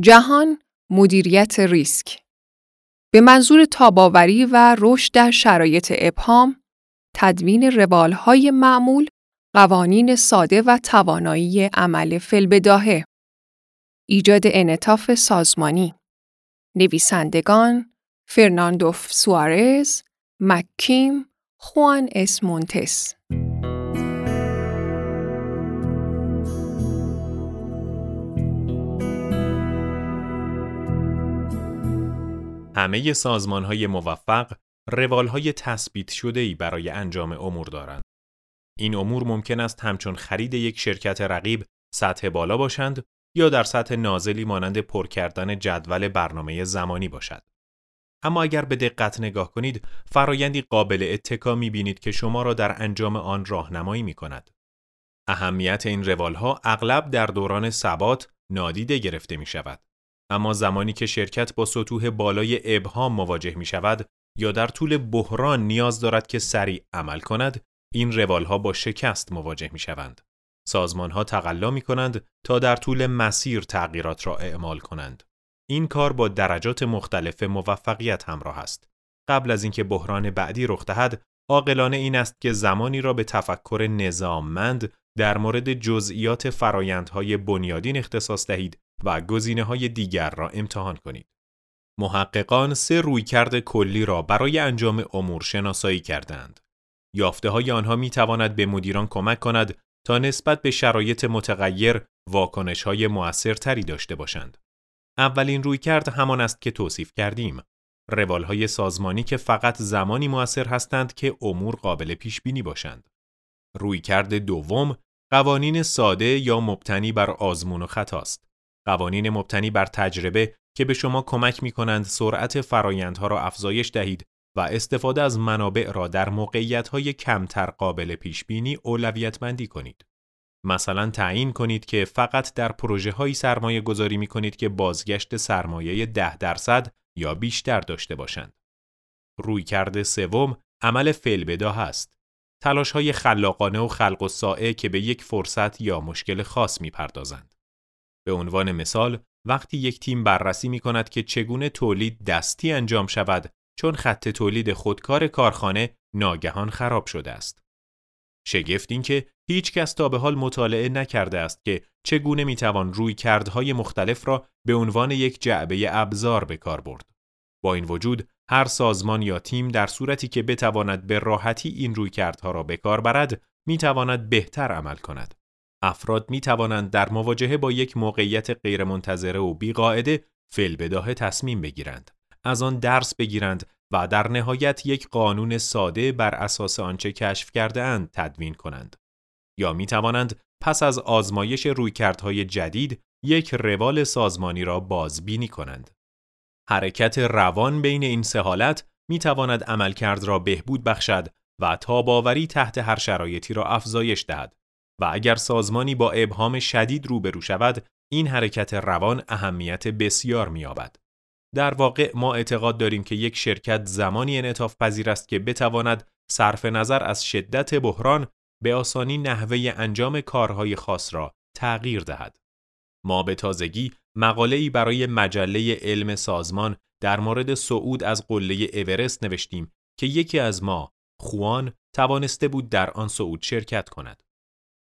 جهان مدیریت ریسک. به منظور تاباوری و رشد در شرایط ابهام، تدوین روالهای معمول، قوانین ساده و توانایی عمل فلبداهه، ایجاد انطاف سازمانی، نویسندگان فرناندوف سوارز، مکیم، خوان اسمونتس همه سازمان های موفق روال های تثبیت شده ای برای انجام امور دارند. این امور ممکن است همچون خرید یک شرکت رقیب سطح بالا باشند یا در سطح نازلی مانند پر کردن جدول برنامه زمانی باشد. اما اگر به دقت نگاه کنید، فرایندی قابل اتکا می بینید که شما را در انجام آن راهنمایی می کند. اهمیت این روال ها اغلب در دوران ثبات نادیده گرفته می شود. اما زمانی که شرکت با سطوح بالای ابهام مواجه می شود یا در طول بحران نیاز دارد که سریع عمل کند، این روال ها با شکست مواجه می شوند. سازمان ها تقلا می کنند تا در طول مسیر تغییرات را اعمال کنند. این کار با درجات مختلف موفقیت همراه است. قبل از اینکه بحران بعدی رخ دهد، عاقلانه این است که زمانی را به تفکر نظاممند در مورد جزئیات فرایندهای بنیادین اختصاص دهید و گزینه های دیگر را امتحان کنید. محققان سه رویکرد کلی را برای انجام امور شناسایی کردند. یافته های آنها می تواند به مدیران کمک کند تا نسبت به شرایط متغیر واکنش های موثرتری داشته باشند. اولین رویکرد همان است که توصیف کردیم. روال های سازمانی که فقط زمانی موثر هستند که امور قابل پیش بینی باشند. رویکرد دوم قوانین ساده یا مبتنی بر آزمون و خطاست. قوانین مبتنی بر تجربه که به شما کمک می کنند سرعت فرایندها را افزایش دهید و استفاده از منابع را در های کمتر قابل پیش بینی اولویت بندی کنید. مثلا تعیین کنید که فقط در پروژه هایی سرمایه گذاری می کنید که بازگشت سرمایه ده درصد یا بیشتر داشته باشند. رویکرد سوم عمل فعل است. تلاش های خلاقانه و خلق و که به یک فرصت یا مشکل خاص می پردازند. به عنوان مثال، وقتی یک تیم بررسی می کند که چگونه تولید دستی انجام شود چون خط تولید خودکار کارخانه ناگهان خراب شده است. شگفت این که هیچ کس تا به حال مطالعه نکرده است که چگونه می‌توان روی کردهای مختلف را به عنوان یک جعبه ابزار به کار برد. با این وجود هر سازمان یا تیم در صورتی که بتواند به راحتی این روی کردها را به کار برد می‌تواند بهتر عمل کند. افراد می توانند در مواجهه با یک موقعیت غیرمنتظره و بیقاعده فعل بداهه تصمیم بگیرند. از آن درس بگیرند و در نهایت یک قانون ساده بر اساس آنچه کشف کرده اند تدوین کنند. یا می توانند پس از آزمایش رویکردهای جدید یک روال سازمانی را بازبینی کنند. حرکت روان بین این سه حالت می تواند عملکرد را بهبود بخشد و تاباوری تحت هر شرایطی را افزایش دهد و اگر سازمانی با ابهام شدید روبرو شود این حرکت روان اهمیت بسیار می‌یابد. در واقع ما اعتقاد داریم که یک شرکت زمانی انعطاف پذیر است که بتواند صرف نظر از شدت بحران به آسانی نحوه انجام کارهای خاص را تغییر دهد. ما به تازگی مقاله‌ای برای مجله علم سازمان در مورد صعود از قله اورست نوشتیم که یکی از ما، خوان، توانسته بود در آن صعود شرکت کند.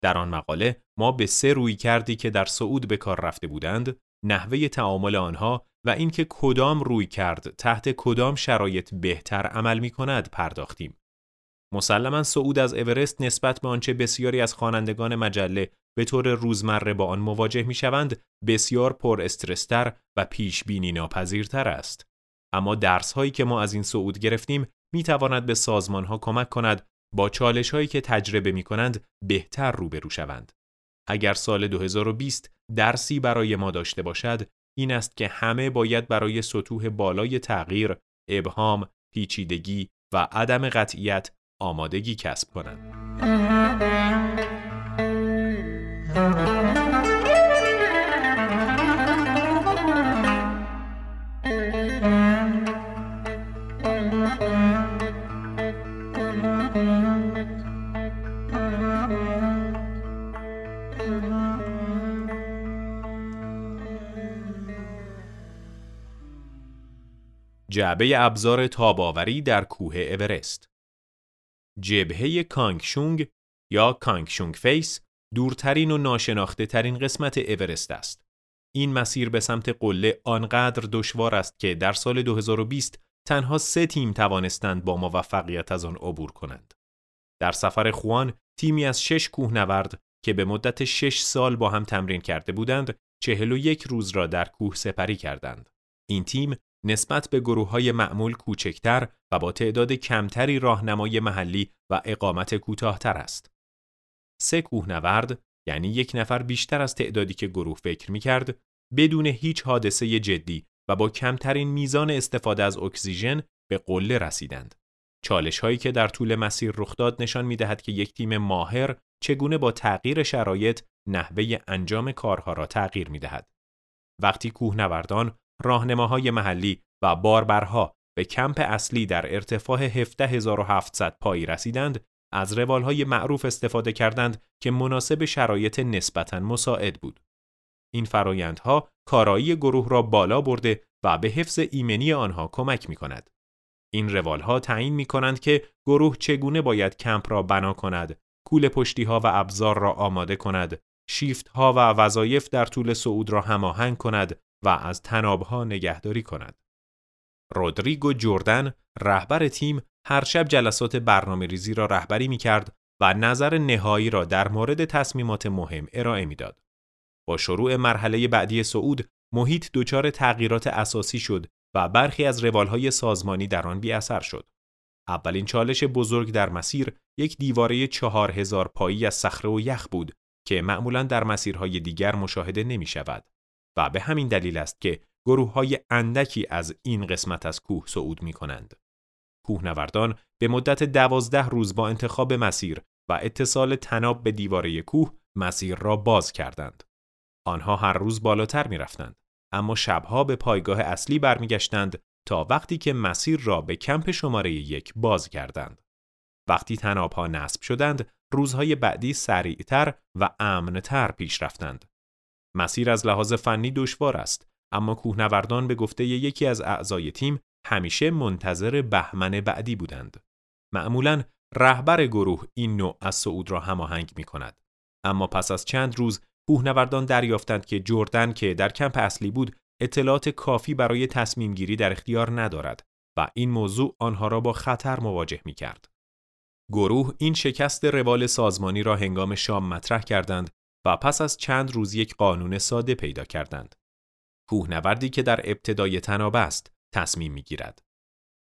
در آن مقاله ما به سه روی کردی که در صعود به کار رفته بودند، نحوه تعامل آنها و اینکه کدام روی کرد تحت کدام شرایط بهتر عمل می کند پرداختیم. مسلما صعود از اورست نسبت به آنچه بسیاری از خوانندگان مجله به طور روزمره با آن مواجه می شوند بسیار پر استرستر و پیش بینی ناپذیرتر است. اما درس هایی که ما از این صعود گرفتیم می تواند به سازمان ها کمک کند با چالش هایی که تجربه می کنند بهتر روبرو شوند. اگر سال 2020 درسی برای ما داشته باشد این است که همه باید برای سطوح بالای تغییر، ابهام، پیچیدگی و عدم قطعیت آمادگی کسب کنند. جعبه ابزار تاب‌آوری در کوه اورست جبهه کانگشونگ یا Kangshung Face دورترین و ناشناخته ترین قسمت اورست است. این مسیر به سمت قله آنقدر دشوار است که در سال 2020 تنها سه تیم توانستند با موفقیت از آن عبور کنند. در سفر خوان تیمی از شش کوهنورد که به مدت شش سال با هم تمرین کرده بودند، چهل و یک روز را در کوه سپری کردند. این تیم نسبت به گروه های معمول کوچکتر و با تعداد کمتری راهنمای محلی و اقامت کوتاهتر است. سه کوهنورد یعنی یک نفر بیشتر از تعدادی که گروه فکر می کرد بدون هیچ حادثه جدی و با کمترین میزان استفاده از اکسیژن به قله رسیدند. چالش هایی که در طول مسیر رخ داد نشان می دهد که یک تیم ماهر چگونه با تغییر شرایط نحوه انجام کارها را تغییر می دهد. وقتی کوهنوردان راهنماهای محلی و باربرها به کمپ اصلی در ارتفاع 17700 پایی رسیدند از روالهای معروف استفاده کردند که مناسب شرایط نسبتا مساعد بود. این فرایندها کارایی گروه را بالا برده و به حفظ ایمنی آنها کمک می کند. این روالها تعیین می کنند که گروه چگونه باید کمپ را بنا کند، کول پشتی ها و ابزار را آماده کند، شیفت ها و وظایف در طول صعود را هماهنگ کند و از تنابها نگهداری کند. رودریگو جردن رهبر تیم هر شب جلسات برنامه ریزی را رهبری می کرد و نظر نهایی را در مورد تصمیمات مهم ارائه می‌داد. با شروع مرحله بعدی صعود محیط دچار تغییرات اساسی شد و برخی از روالهای سازمانی در آن بی اثر شد. اولین چالش بزرگ در مسیر یک دیواره چهار هزار پایی از صخره و یخ بود که معمولا در مسیرهای دیگر مشاهده نمی شود و به همین دلیل است که گروه های اندکی از این قسمت از کوه صعود می کنند. کوهنوردان به مدت دوازده روز با انتخاب مسیر و اتصال تناب به دیواره کوه مسیر را باز کردند. آنها هر روز بالاتر می رفتند. اما شبها به پایگاه اصلی برمیگشتند تا وقتی که مسیر را به کمپ شماره یک باز کردند. وقتی تنابها نصب شدند، روزهای بعدی سریعتر و امنتر پیش رفتند. مسیر از لحاظ فنی دشوار است، اما کوهنوردان به گفته یکی از اعضای تیم همیشه منتظر بهمن بعدی بودند. معمولا رهبر گروه این نوع از صعود را هماهنگ می کند. اما پس از چند روز کوهنوردان دریافتند که جردن که در کمپ اصلی بود اطلاعات کافی برای تصمیم گیری در اختیار ندارد و این موضوع آنها را با خطر مواجه می کرد. گروه این شکست روال سازمانی را هنگام شام مطرح کردند و پس از چند روز یک قانون ساده پیدا کردند. کوهنوردی که در ابتدای تناب است تصمیم می گیرد.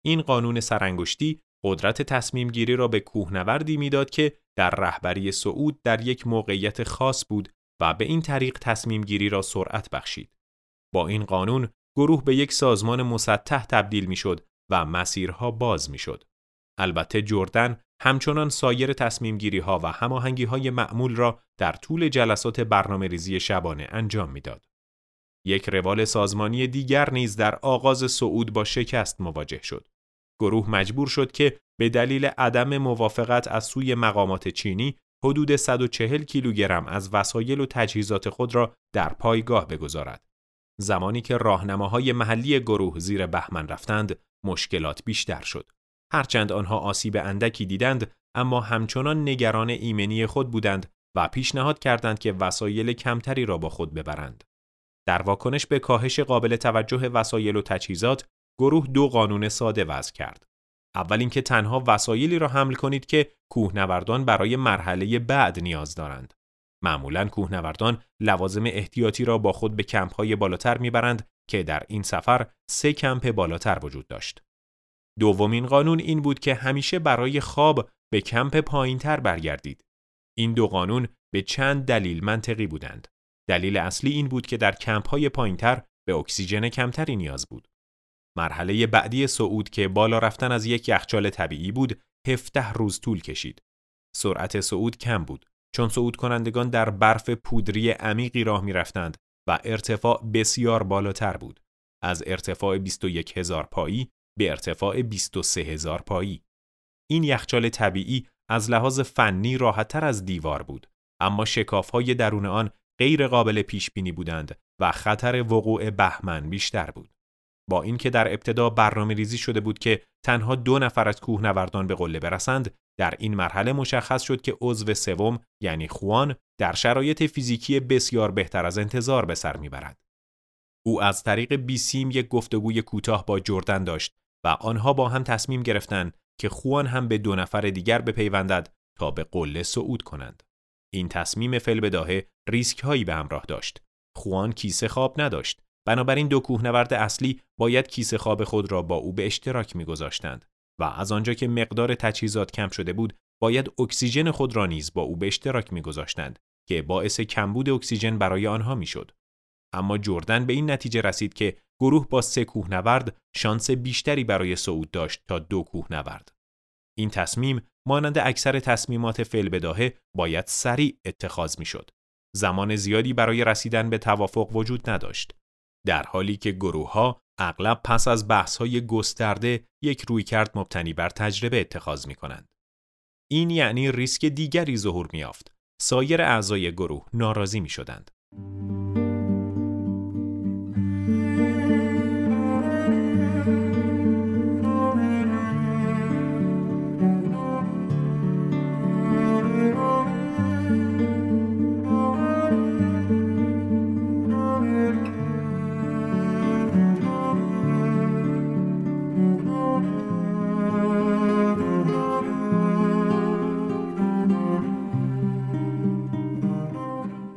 این قانون سرانگشتی قدرت تصمیم گیری را به کوهنوردی می‌داد که در رهبری صعود در یک موقعیت خاص بود و به این طریق تصمیم گیری را سرعت بخشید. با این قانون گروه به یک سازمان مسطح تبدیل می شد و مسیرها باز می شد. البته جردن همچنان سایر تصمیم گیری ها و هماهنگی های معمول را در طول جلسات برنامه ریزی شبانه انجام می‌داد. یک روال سازمانی دیگر نیز در آغاز صعود با شکست مواجه شد. گروه مجبور شد که به دلیل عدم موافقت از سوی مقامات چینی حدود 140 کیلوگرم از وسایل و تجهیزات خود را در پایگاه بگذارد. زمانی که راهنماهای محلی گروه زیر بهمن رفتند، مشکلات بیشتر شد. هرچند آنها آسیب اندکی دیدند، اما همچنان نگران ایمنی خود بودند و پیشنهاد کردند که وسایل کمتری را با خود ببرند. در واکنش به کاهش قابل توجه وسایل و تجهیزات، گروه دو قانون ساده وضع کرد. اول اینکه تنها وسایلی را حمل کنید که کوهنوردان برای مرحله بعد نیاز دارند. معمولا کوهنوردان لوازم احتیاطی را با خود به کمپ‌های بالاتر می‌برند که در این سفر سه کمپ بالاتر وجود داشت. دومین قانون این بود که همیشه برای خواب به کمپ پایینتر برگردید. این دو قانون به چند دلیل منطقی بودند. دلیل اصلی این بود که در کمپ های پایینتر به اکسیژن کمتری نیاز بود. مرحله بعدی صعود که بالا رفتن از یک یخچال طبیعی بود، 17 روز طول کشید. سرعت صعود کم بود چون صعود کنندگان در برف پودری عمیقی راه می رفتند و ارتفاع بسیار بالاتر بود. از ارتفاع 21 هزار پایی به ارتفاع 23 هزار پایی. این یخچال طبیعی از لحاظ فنی راحتتر از دیوار بود، اما شکافهای درون آن غیر قابل پیش بینی بودند و خطر وقوع بهمن بیشتر بود. با اینکه در ابتدا برنامه ریزی شده بود که تنها دو نفر از کوهنوردان به قله برسند در این مرحله مشخص شد که عضو سوم یعنی خوان در شرایط فیزیکی بسیار بهتر از انتظار به سر می‌برد او از طریق بیسیم یک گفتگوی کوتاه با جردن داشت و آنها با هم تصمیم گرفتند که خوان هم به دو نفر دیگر بپیوندد تا به قله صعود کنند. این تصمیم فلبداهه ریسک هایی به همراه داشت. خوان کیسه خواب نداشت. بنابراین دو کوهنورد اصلی باید کیسه خواب خود را با او به اشتراک میگذاشتند و از آنجا که مقدار تجهیزات کم شده بود باید اکسیژن خود را نیز با او به اشتراک میگذاشتند که باعث کمبود اکسیژن برای آنها می‌شد. اما جردن به این نتیجه رسید که گروه با سه کوهنورد شانس بیشتری برای صعود داشت تا دو کوهنورد. این تصمیم مانند اکثر تصمیمات فعل بداهه باید سریع اتخاذ می‌شد. زمان زیادی برای رسیدن به توافق وجود نداشت. در حالی که گروه ها اغلب پس از بحث های گسترده یک رویکرد مبتنی بر تجربه اتخاذ می کنند. این یعنی ریسک دیگری ظهور می یافت. سایر اعضای گروه ناراضی می شدند.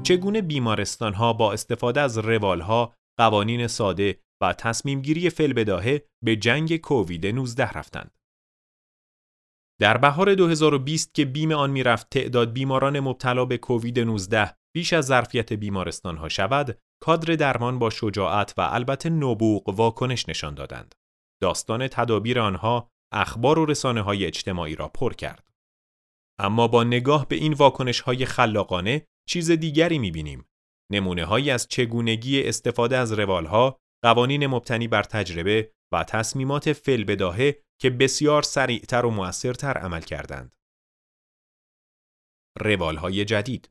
چگونه بیمارستان ها با استفاده از روال ها، قوانین ساده و تصمیم گیری بداهه به جنگ کووید 19 رفتند. در بهار 2020 که بیم آن می‌رفت تعداد بیماران مبتلا به کووید 19 بیش از ظرفیت بیمارستان ها شود، کادر درمان با شجاعت و البته نبوغ واکنش نشان دادند. داستان تدابیر آنها اخبار و رسانه های اجتماعی را پر کرد. اما با نگاه به این واکنش های خلاقانه چیز دیگری می‌بینیم. نمونه هایی از چگونگی استفاده از روالها، قوانین مبتنی بر تجربه و تصمیمات فل بداهه که بسیار سریعتر و موثرتر عمل کردند. روالهای جدید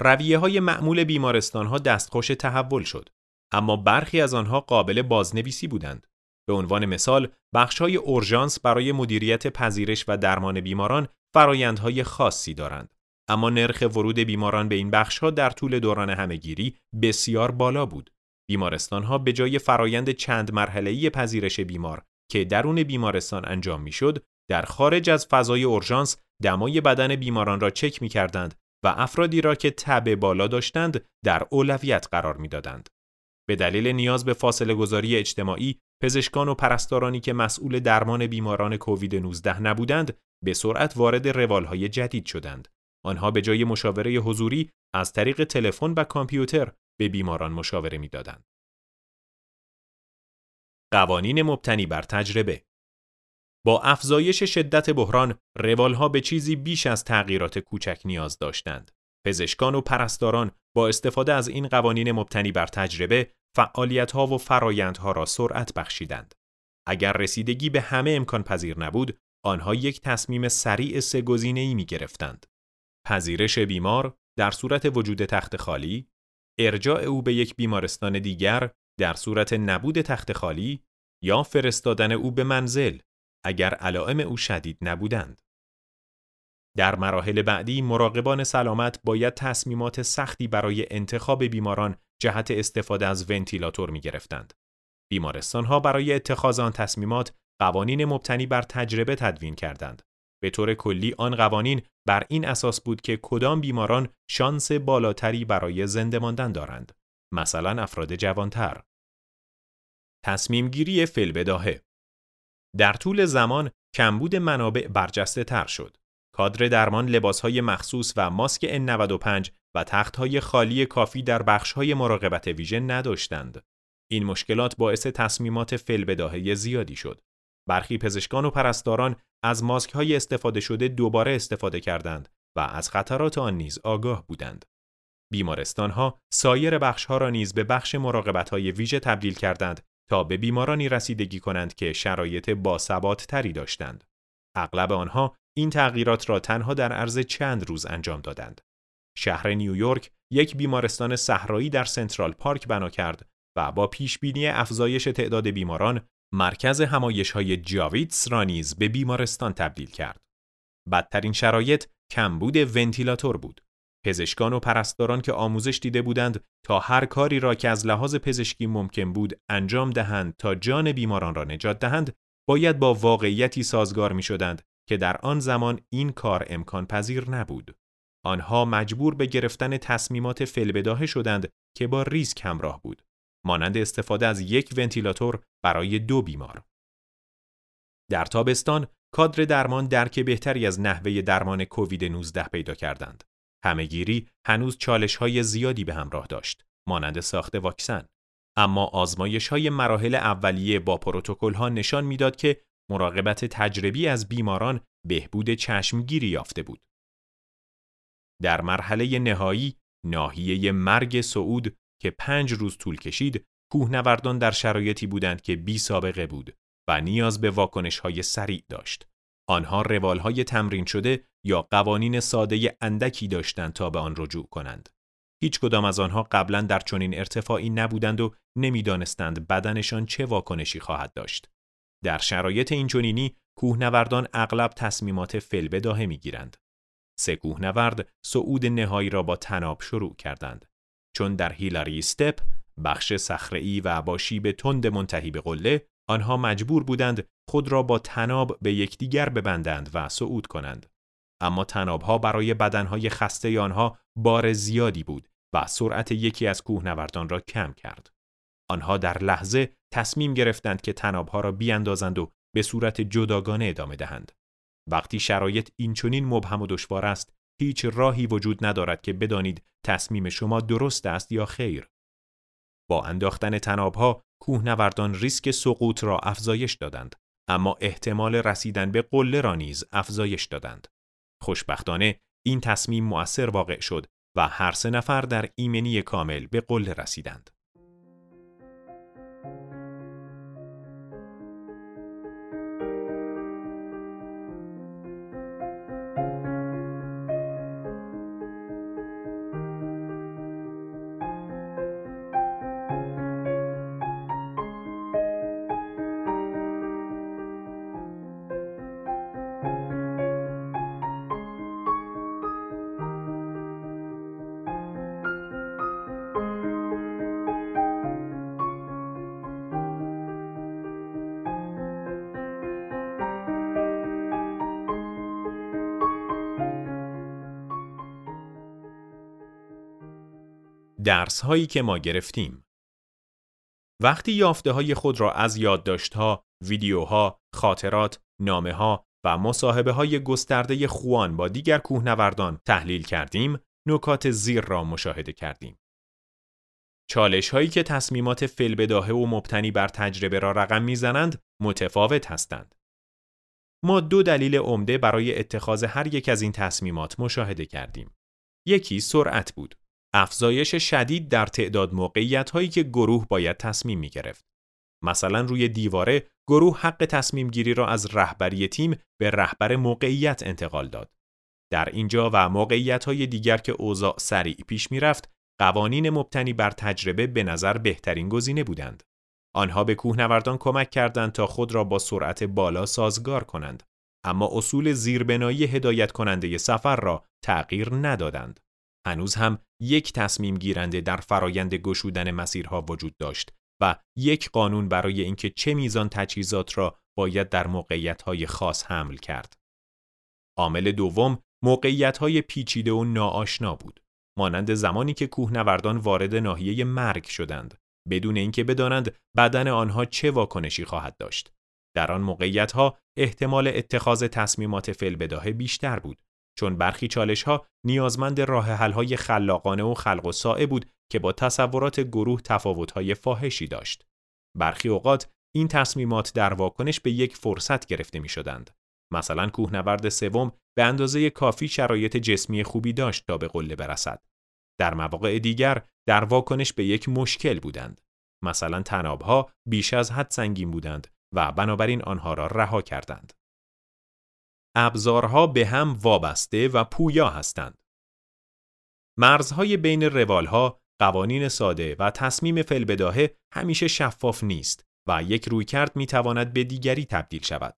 رویه های معمول بیمارستان ها دستخوش تحول شد اما برخی از آنها قابل بازنویسی بودند. به عنوان مثال بخش های اورژانس برای مدیریت پذیرش و درمان بیماران فرایندهای خاصی دارند. اما نرخ ورود بیماران به این بخشها در طول دوران همهگیری بسیار بالا بود. بیمارستان ها به جای فرایند چند مرحله‌ای پذیرش بیمار که درون بیمارستان انجام می‌شد، در خارج از فضای اورژانس دمای بدن بیماران را چک می کردند و افرادی را که تب بالا داشتند در اولویت قرار می‌دادند. به دلیل نیاز به فاصله گذاری اجتماعی، پزشکان و پرستارانی که مسئول درمان بیماران کووید 19 نبودند، به سرعت وارد روالهای جدید شدند. آنها به جای مشاوره حضوری از طریق تلفن و کامپیوتر به بیماران مشاوره می‌دادند. قوانین مبتنی بر تجربه با افزایش شدت بحران، روالها به چیزی بیش از تغییرات کوچک نیاز داشتند. پزشکان و پرستاران با استفاده از این قوانین مبتنی بر تجربه، فعالیتها و فرایندها را سرعت بخشیدند. اگر رسیدگی به همه امکان پذیر نبود، آنها یک تصمیم سریع سه گزینه‌ای می گرفتند. پذیرش بیمار در صورت وجود تخت خالی، ارجاع او به یک بیمارستان دیگر در صورت نبود تخت خالی یا فرستادن او به منزل اگر علائم او شدید نبودند. در مراحل بعدی مراقبان سلامت باید تصمیمات سختی برای انتخاب بیماران جهت استفاده از ونتیلاتور می گرفتند. بیمارستان ها برای اتخاذ آن تصمیمات قوانین مبتنی بر تجربه تدوین کردند. به طور کلی آن قوانین بر این اساس بود که کدام بیماران شانس بالاتری برای زنده ماندن دارند. مثلا افراد جوانتر. تصمیم گیری فلبداهه در طول زمان کمبود منابع برجسته تر شد. کادر درمان لباسهای مخصوص و ماسک N95 و تختهای خالی کافی در بخشهای مراقبت ویژه نداشتند. این مشکلات باعث تصمیمات فلبداهه زیادی شد. برخی پزشکان و پرستاران از ماسک های استفاده شده دوباره استفاده کردند و از خطرات آن نیز آگاه بودند. بیمارستان ها سایر بخش ها را نیز به بخش مراقبت های ویژه تبدیل کردند تا به بیمارانی رسیدگی کنند که شرایط باثبات تری داشتند. اغلب آنها این تغییرات را تنها در عرض چند روز انجام دادند. شهر نیویورک یک بیمارستان صحرایی در سنترال پارک بنا کرد و با پیشبینی افزایش تعداد بیماران مرکز همایش های جاویتس را نیز به بیمارستان تبدیل کرد. بدترین شرایط کمبود ونتیلاتور بود. پزشکان و پرستاران که آموزش دیده بودند تا هر کاری را که از لحاظ پزشکی ممکن بود انجام دهند تا جان بیماران را نجات دهند باید با واقعیتی سازگار می شدند که در آن زمان این کار امکان پذیر نبود. آنها مجبور به گرفتن تصمیمات فلبداهه شدند که با ریسک همراه بود. مانند استفاده از یک ونتیلاتور برای دو بیمار. در تابستان کادر درمان درک بهتری از نحوه درمان کووید 19 پیدا کردند. همهگیری هنوز چالش های زیادی به همراه داشت مانند ساخت واکسن اما آزمایش های مراحل اولیه با پروتکل ها نشان می‌داد که مراقبت تجربی از بیماران بهبود چشمگیری یافته بود. در مرحله نهایی ناحیه مرگ سعود که پنج روز طول کشید کوهنوردان در شرایطی بودند که بی سابقه بود و نیاز به واکنش های سریع داشت. آنها روال های تمرین شده یا قوانین ساده اندکی داشتند تا به آن رجوع کنند. هیچ کدام از آنها قبلا در چنین ارتفاعی نبودند و نمی‌دانستند بدنشان چه واکنشی خواهد داشت. در شرایط اینچنینی کوهنوردان اغلب تصمیمات فلبداهه می‌گیرند. سه کوهنورد صعود نهایی را با تناب شروع کردند. چون در هیلاری استپ بخش صخره‌ای و با شیب تند منتهی به قله آنها مجبور بودند خود را با تناب به یکدیگر ببندند و صعود کنند. اما تنابها برای بدنهای خسته آنها بار زیادی بود و سرعت یکی از کوهنوردان را کم کرد. آنها در لحظه تصمیم گرفتند که تنابها را بیاندازند و به صورت جداگانه ادامه دهند. وقتی شرایط اینچنین مبهم و دشوار است، هیچ راهی وجود ندارد که بدانید تصمیم شما درست است یا خیر. با انداختن تنابها کوهنوردان ریسک سقوط را افزایش دادند اما احتمال رسیدن به قله را نیز افزایش دادند. خوشبختانه این تصمیم مؤثر واقع شد و هر سه نفر در ایمنی کامل به قله رسیدند. درس هایی که ما گرفتیم وقتی یافته های خود را از یادداشت‌ها، ویدیوها، خاطرات، نامه ها و مصاحبه های گسترده خوان با دیگر کوهنوردان تحلیل کردیم، نکات زیر را مشاهده کردیم. چالش هایی که تصمیمات فلبداهه و مبتنی بر تجربه را رقم می‌زنند متفاوت هستند. ما دو دلیل عمده برای اتخاذ هر یک از این تصمیمات مشاهده کردیم. یکی سرعت بود. افزایش شدید در تعداد موقعیت هایی که گروه باید تصمیم می گرفت. مثلا روی دیواره گروه حق تصمیم گیری را از رهبری تیم به رهبر موقعیت انتقال داد. در اینجا و موقعیت های دیگر که اوضاع سریع پیش می رفت، قوانین مبتنی بر تجربه به نظر بهترین گزینه بودند. آنها به کوهنوردان کمک کردند تا خود را با سرعت بالا سازگار کنند، اما اصول زیربنایی هدایت کننده سفر را تغییر ندادند. هنوز هم یک تصمیم گیرنده در فرایند گشودن مسیرها وجود داشت و یک قانون برای اینکه چه میزان تجهیزات را باید در موقعیت‌های خاص حمل کرد. عامل دوم موقعیت‌های پیچیده و ناآشنا بود. مانند زمانی که کوهنوردان وارد ناحیه مرگ شدند بدون اینکه بدانند بدن آنها چه واکنشی خواهد داشت. در آن موقعیت‌ها احتمال اتخاذ تصمیمات فلبداهه بیشتر بود چون برخی چالش ها نیازمند راه حل های خلاقانه و خلق و بود که با تصورات گروه تفاوت های فاحشی داشت. برخی اوقات این تصمیمات در واکنش به یک فرصت گرفته می شدند. مثلا کوهنورد سوم به اندازه کافی شرایط جسمی خوبی داشت تا به قله برسد. در مواقع دیگر در واکنش به یک مشکل بودند. مثلا تنابها بیش از حد سنگین بودند و بنابراین آنها را رها کردند. ابزارها به هم وابسته و پویا هستند. مرزهای بین روالها قوانین ساده و تصمیم فلبداهه همیشه شفاف نیست و یک رویکرد می تواند به دیگری تبدیل شود.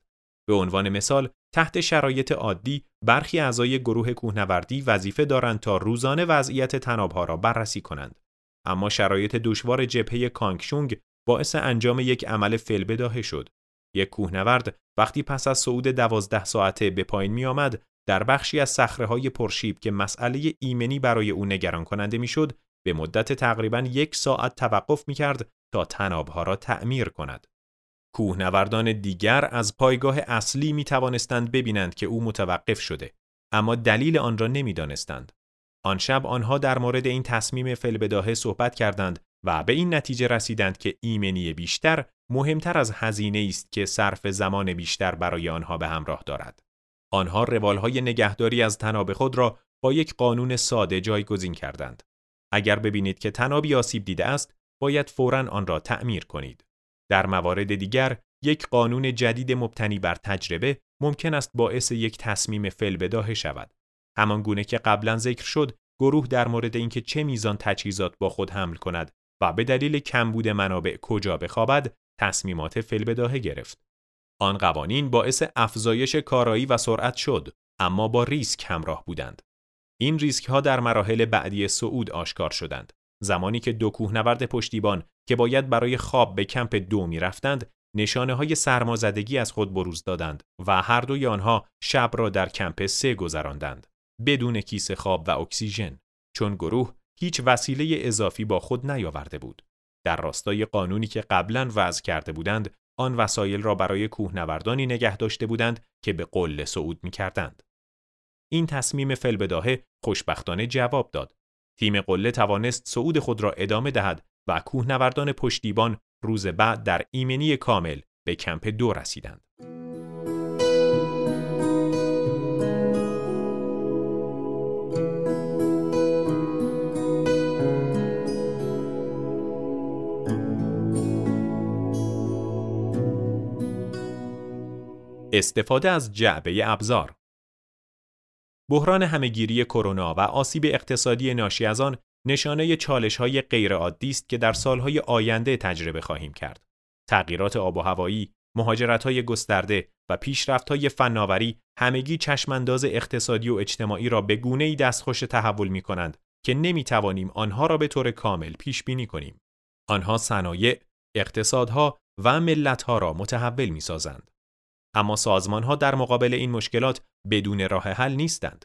به عنوان مثال، تحت شرایط عادی برخی اعضای گروه کوهنوردی وظیفه دارند تا روزانه وضعیت تنابها را بررسی کنند. اما شرایط دشوار جبهه کانگشونگ باعث انجام یک عمل فلبداهه شد. یک کوهنورد وقتی پس از صعود دوازده ساعته به پایین می آمد در بخشی از صخره های پرشیب که مسئله ایمنی برای او نگران کننده می‌شد به مدت تقریبا یک ساعت توقف می کرد تا تنابها را تعمیر کند. کوهنوردان دیگر از پایگاه اصلی می توانستند ببینند که او متوقف شده اما دلیل آن را نمی دانستند. آن شب آنها در مورد این تصمیم فلبداهه صحبت کردند و به این نتیجه رسیدند که ایمنی بیشتر مهمتر از هزینه است که صرف زمان بیشتر برای آنها به همراه دارد. آنها روالهای نگهداری از تناب خود را با یک قانون ساده جایگزین کردند. اگر ببینید که تنابی آسیب دیده است، باید فوراً آن را تعمیر کنید. در موارد دیگر، یک قانون جدید مبتنی بر تجربه ممکن است باعث یک تصمیم فلبداهه شود. همان گونه که قبلا ذکر شد، گروه در مورد اینکه چه میزان تجهیزات با خود حمل کند و به دلیل کمبود منابع کجا بخوابد، تصمیمات فلبداهه گرفت. آن قوانین باعث افزایش کارایی و سرعت شد، اما با ریسک همراه بودند. این ریسک ها در مراحل بعدی صعود آشکار شدند. زمانی که دو کوهنورد پشتیبان که باید برای خواب به کمپ دو می رفتند، نشانه های سرمازدگی از خود بروز دادند و هر دوی آنها شب را در کمپ سه گذراندند. بدون کیسه خواب و اکسیژن چون گروه هیچ وسیله اضافی با خود نیاورده بود. در راستای قانونی که قبلا وضع کرده بودند، آن وسایل را برای کوهنوردانی نگه داشته بودند که به قله صعود می کردند. این تصمیم فلبداهه خوشبختانه جواب داد. تیم قله توانست صعود خود را ادامه دهد و کوهنوردان پشتیبان روز بعد در ایمنی کامل به کمپ دو رسیدند. استفاده از جعبه ابزار بحران همهگیری کرونا و آسیب اقتصادی ناشی از آن نشانه چالش های غیرعادی است که در سالهای آینده تجربه خواهیم کرد. تغییرات آب و هوایی، مهاجرت های گسترده و پیشرفت های فناوری همگی چشمانداز اقتصادی و اجتماعی را به گونه ای دستخوش تحول می کنند که نمی توانیم آنها را به طور کامل پیش بینی کنیم. آنها صنایع، اقتصادها و ملتها را متحول می سازند. اما ها در مقابل این مشکلات بدون راه حل نیستند.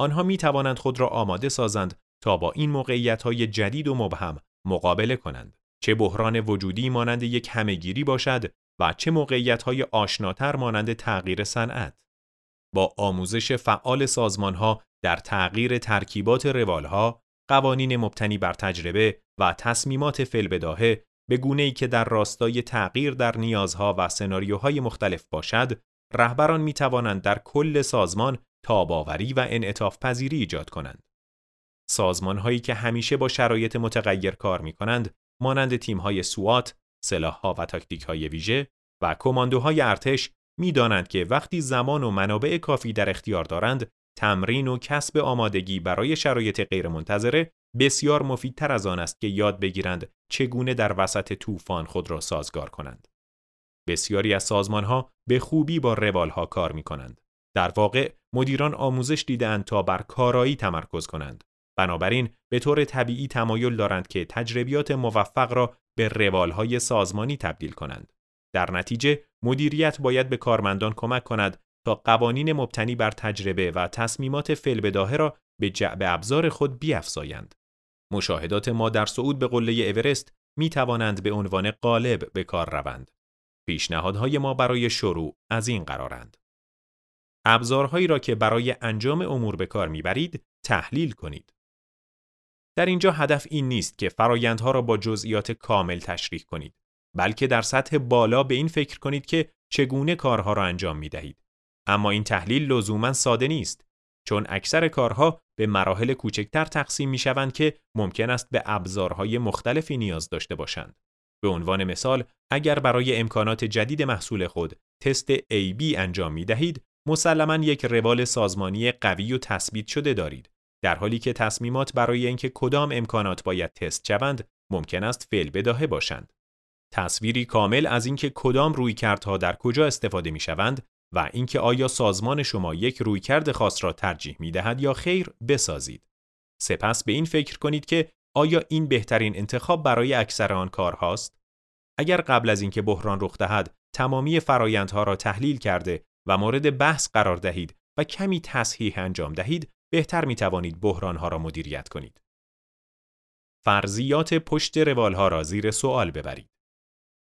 آنها می توانند خود را آماده سازند تا با این موقعیت های جدید و مبهم مقابله کنند. چه بحران وجودی مانند یک همهگیری باشد و چه موقعیت های آشناتر مانند تغییر صنعت. با آموزش فعال ها در تغییر ترکیبات روالها، قوانین مبتنی بر تجربه و تصمیمات فلبداهه به گونه ای که در راستای تغییر در نیازها و سناریوهای مختلف باشد، رهبران می توانند در کل سازمان تاباوری و انعطاف پذیری ایجاد کنند. سازمان هایی که همیشه با شرایط متغیر کار می کنند، مانند تیم های سوات، سلاح ها و تاکتیک های ویژه و کماندوهای ارتش می دانند که وقتی زمان و منابع کافی در اختیار دارند، تمرین و کسب آمادگی برای شرایط غیرمنتظره بسیار مفیدتر از آن است که یاد بگیرند چگونه در وسط طوفان خود را سازگار کنند. بسیاری از ها به خوبی با روالها کار می کنند. در واقع مدیران آموزش دیدند تا بر کارایی تمرکز کنند. بنابراین به طور طبیعی تمایل دارند که تجربیات موفق را به روالهای سازمانی تبدیل کنند. در نتیجه مدیریت باید به کارمندان کمک کند تا قوانین مبتنی بر تجربه و تصمیمات فعل را به جعب ابزار خود بیافزایند. مشاهدات ما در صعود به قله اورست می توانند به عنوان قالب به کار روند. پیشنهادهای ما برای شروع از این قرارند. ابزارهایی را که برای انجام امور به کار می‌برید تحلیل کنید. در اینجا هدف این نیست که فرایندها را با جزئیات کامل تشریح کنید، بلکه در سطح بالا به این فکر کنید که چگونه کارها را انجام می دهید. اما این تحلیل لزوما ساده نیست. چون اکثر کارها به مراحل کوچکتر تقسیم می شوند که ممکن است به ابزارهای مختلفی نیاز داشته باشند. به عنوان مثال، اگر برای امکانات جدید محصول خود تست AB انجام می دهید، مسلما یک روال سازمانی قوی و تثبیت شده دارید. در حالی که تصمیمات برای اینکه کدام امکانات باید تست شوند ممکن است فعل بداهه باشند. تصویری کامل از اینکه کدام رویکردها در کجا استفاده می شوند و اینکه آیا سازمان شما یک رویکرد خاص را ترجیح می دهد یا خیر بسازید. سپس به این فکر کنید که آیا این بهترین انتخاب برای اکثر آن کار هاست؟ اگر قبل از اینکه بحران رخ دهد تمامی فرایندها را تحلیل کرده و مورد بحث قرار دهید و کمی تصحیح انجام دهید بهتر می توانید بحران ها را مدیریت کنید. فرضیات پشت روال ها را زیر سوال ببرید.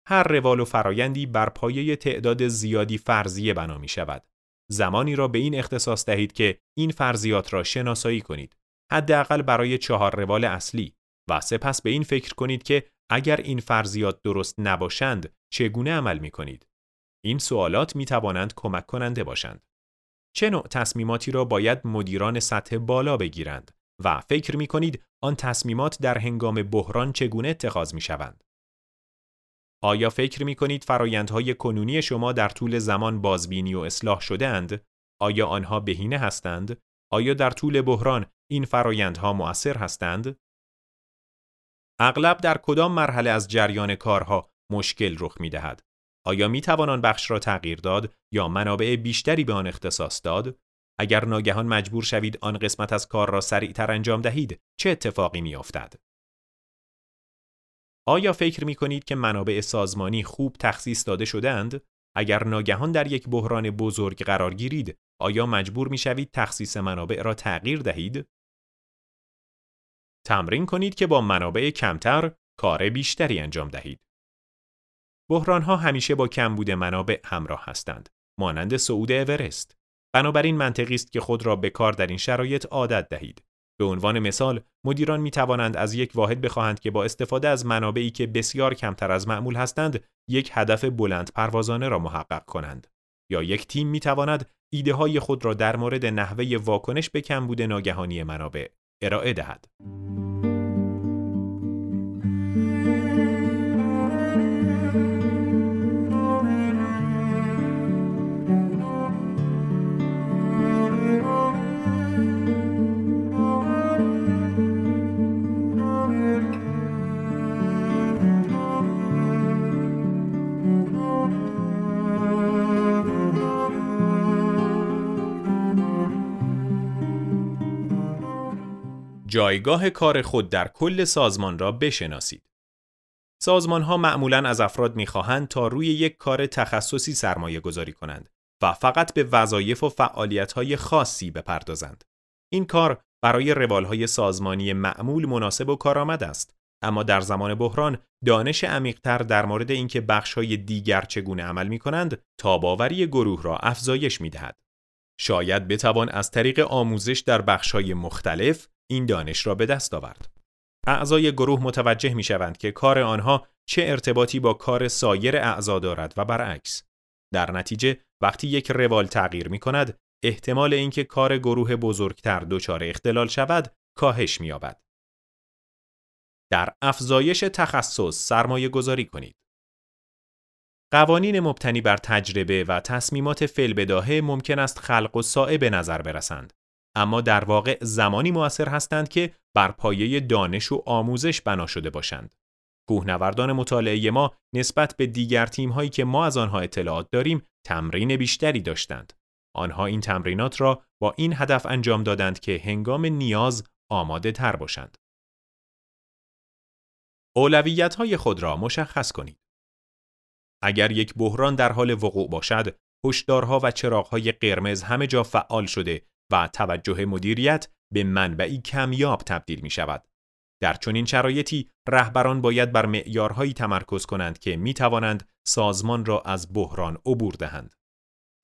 هر روال و فرایندی بر پایه تعداد زیادی فرضیه بنا می شود. زمانی را به این اختصاص دهید که این فرضیات را شناسایی کنید. حداقل برای چهار روال اصلی و سپس به این فکر کنید که اگر این فرضیات درست نباشند چگونه عمل می کنید؟ این سوالات می توانند کمک کننده باشند. چه نوع تصمیماتی را باید مدیران سطح بالا بگیرند و فکر می کنید آن تصمیمات در هنگام بحران چگونه اتخاذ می شوند؟ آیا فکر می کنید فرایندهای کنونی شما در طول زمان بازبینی و اصلاح شده اند؟ آیا آنها بهینه هستند؟ آیا در طول بحران این فرایندها مؤثر هستند؟ اغلب در کدام مرحله از جریان کارها مشکل رخ می دهد؟ آیا می توان آن بخش را تغییر داد یا منابع بیشتری به آن اختصاص داد؟ اگر ناگهان مجبور شوید آن قسمت از کار را سریعتر انجام دهید، چه اتفاقی می افتد؟ آیا فکر می کنید که منابع سازمانی خوب تخصیص داده شدهاند؟ اگر ناگهان در یک بحران بزرگ قرار گیرید، آیا مجبور می شوید تخصیص منابع را تغییر دهید؟ تمرین کنید که با منابع کمتر کار بیشتری انجام دهید. بحران ها همیشه با کمبود منابع همراه هستند، مانند صعود اورست. بنابراین منطقی است که خود را به کار در این شرایط عادت دهید. به عنوان مثال، مدیران می توانند از یک واحد بخواهند که با استفاده از منابعی که بسیار کمتر از معمول هستند، یک هدف بلند پروازانه را محقق کنند. یا یک تیم می تواند ایده های خود را در مورد نحوه واکنش به کمبود ناگهانی منابع ارائه دهد. جایگاه کار خود در کل سازمان را بشناسید. سازمان ها معمولا از افراد می‌خواهند تا روی یک کار تخصصی سرمایه گذاری کنند و فقط به وظایف و فعالیت های خاصی بپردازند. این کار برای روال های سازمانی معمول مناسب و کارآمد است اما در زمان بحران دانش عمیقتر در مورد اینکه بخش های دیگر چگونه عمل می کنند تاباوری گروه را افزایش می دهد. شاید بتوان از طریق آموزش در بخش های مختلف این دانش را به دست آورد. اعضای گروه متوجه می شوند که کار آنها چه ارتباطی با کار سایر اعضا دارد و برعکس. در نتیجه وقتی یک روال تغییر می کند احتمال اینکه کار گروه بزرگتر دچار اختلال شود کاهش می یابد. در افزایش تخصص سرمایه گذاری کنید. قوانین مبتنی بر تجربه و تصمیمات فعل ممکن است خلق و سائه به نظر برسند اما در واقع زمانی موثر هستند که بر پایه دانش و آموزش بنا شده باشند. کوهنوردان مطالعه ما نسبت به دیگر تیم هایی که ما از آنها اطلاعات داریم تمرین بیشتری داشتند. آنها این تمرینات را با این هدف انجام دادند که هنگام نیاز آماده تر باشند. اولویت های خود را مشخص کنید. اگر یک بحران در حال وقوع باشد، هشدارها و چراغهای قرمز همه جا فعال شده و توجه مدیریت به منبعی کمیاب تبدیل می شود. در چنین شرایطی رهبران باید بر معیارهایی تمرکز کنند که می توانند سازمان را از بحران عبور دهند.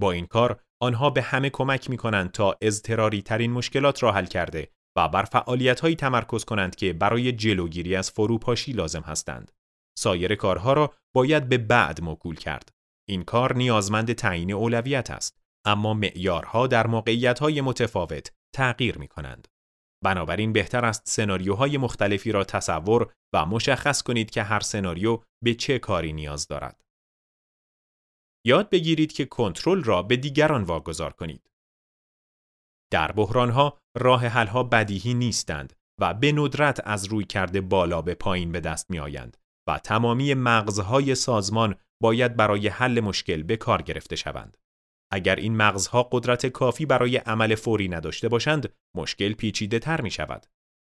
با این کار آنها به همه کمک می کنند تا اضطراری ترین مشکلات را حل کرده و بر فعالیت هایی تمرکز کنند که برای جلوگیری از فروپاشی لازم هستند. سایر کارها را باید به بعد موکول کرد. این کار نیازمند تعیین اولویت است. اما معیارها در موقعیت‌های متفاوت تغییر می کنند. بنابراین بهتر است سناریوهای مختلفی را تصور و مشخص کنید که هر سناریو به چه کاری نیاز دارد. یاد بگیرید که کنترل را به دیگران واگذار کنید. در بحرانها راه حلها بدیهی نیستند و به ندرت از روی کرده بالا به پایین به دست می آیند و تمامی مغزهای سازمان باید برای حل مشکل به کار گرفته شوند. اگر این مغزها قدرت کافی برای عمل فوری نداشته باشند، مشکل پیچیده تر می شود.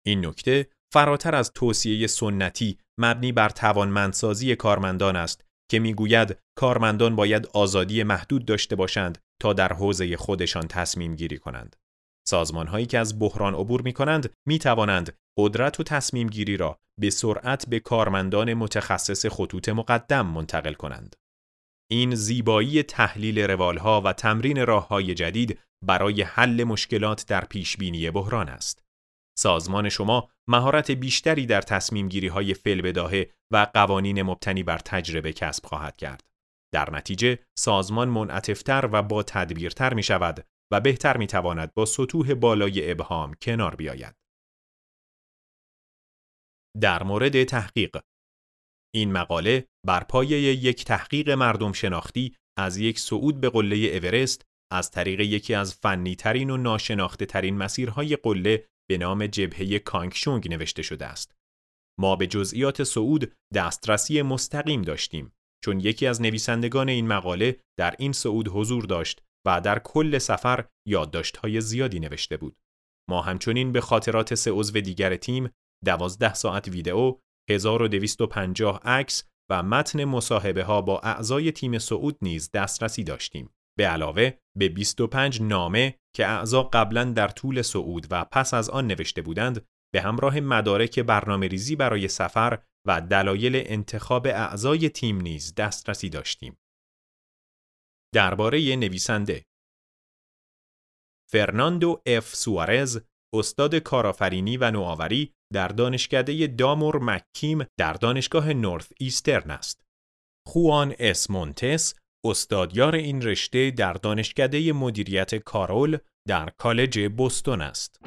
این نکته فراتر از توصیه سنتی مبنی بر توانمندسازی کارمندان است که می‌گوید کارمندان باید آزادی محدود داشته باشند تا در حوزه خودشان تصمیم گیری کنند. سازمان هایی که از بحران عبور می کنند می توانند قدرت و تصمیم گیری را به سرعت به کارمندان متخصص خطوط مقدم منتقل کنند. این زیبایی تحلیل روالها و تمرین راه های جدید برای حل مشکلات در پیشبینی بحران است. سازمان شما مهارت بیشتری در تصمیم گیری های بداهه و قوانین مبتنی بر تجربه کسب خواهد کرد. در نتیجه سازمان منعطفتر و با تدبیرتر می شود و بهتر می تواند با سطوح بالای ابهام کنار بیاید. در مورد تحقیق این مقاله بر پایه یک تحقیق مردم شناختی از یک صعود به قله اورست از طریق یکی از فنی ترین و ناشناخته ترین مسیرهای قله به نام جبهه کانگشونگ نوشته شده است. ما به جزئیات صعود دسترسی مستقیم داشتیم چون یکی از نویسندگان این مقاله در این صعود حضور داشت و در کل سفر یادداشت‌های زیادی نوشته بود. ما همچنین به خاطرات سه عضو دیگر تیم، 12 ساعت ویدئو، 1250 عکس و متن مصاحبه ها با اعضای تیم صعود نیز دسترسی داشتیم. به علاوه به 25 نامه که اعضا قبلا در طول صعود و پس از آن نوشته بودند به همراه مدارک برنامه ریزی برای سفر و دلایل انتخاب اعضای تیم نیز دسترسی داشتیم. درباره نویسنده فرناندو اف سوارز استاد کارآفرینی و نوآوری در دانشکده دامور مکیم در دانشگاه نورث ایسترن است. خوان اس مونتس استادیار این رشته در دانشکده مدیریت کارول در کالج بوستون است.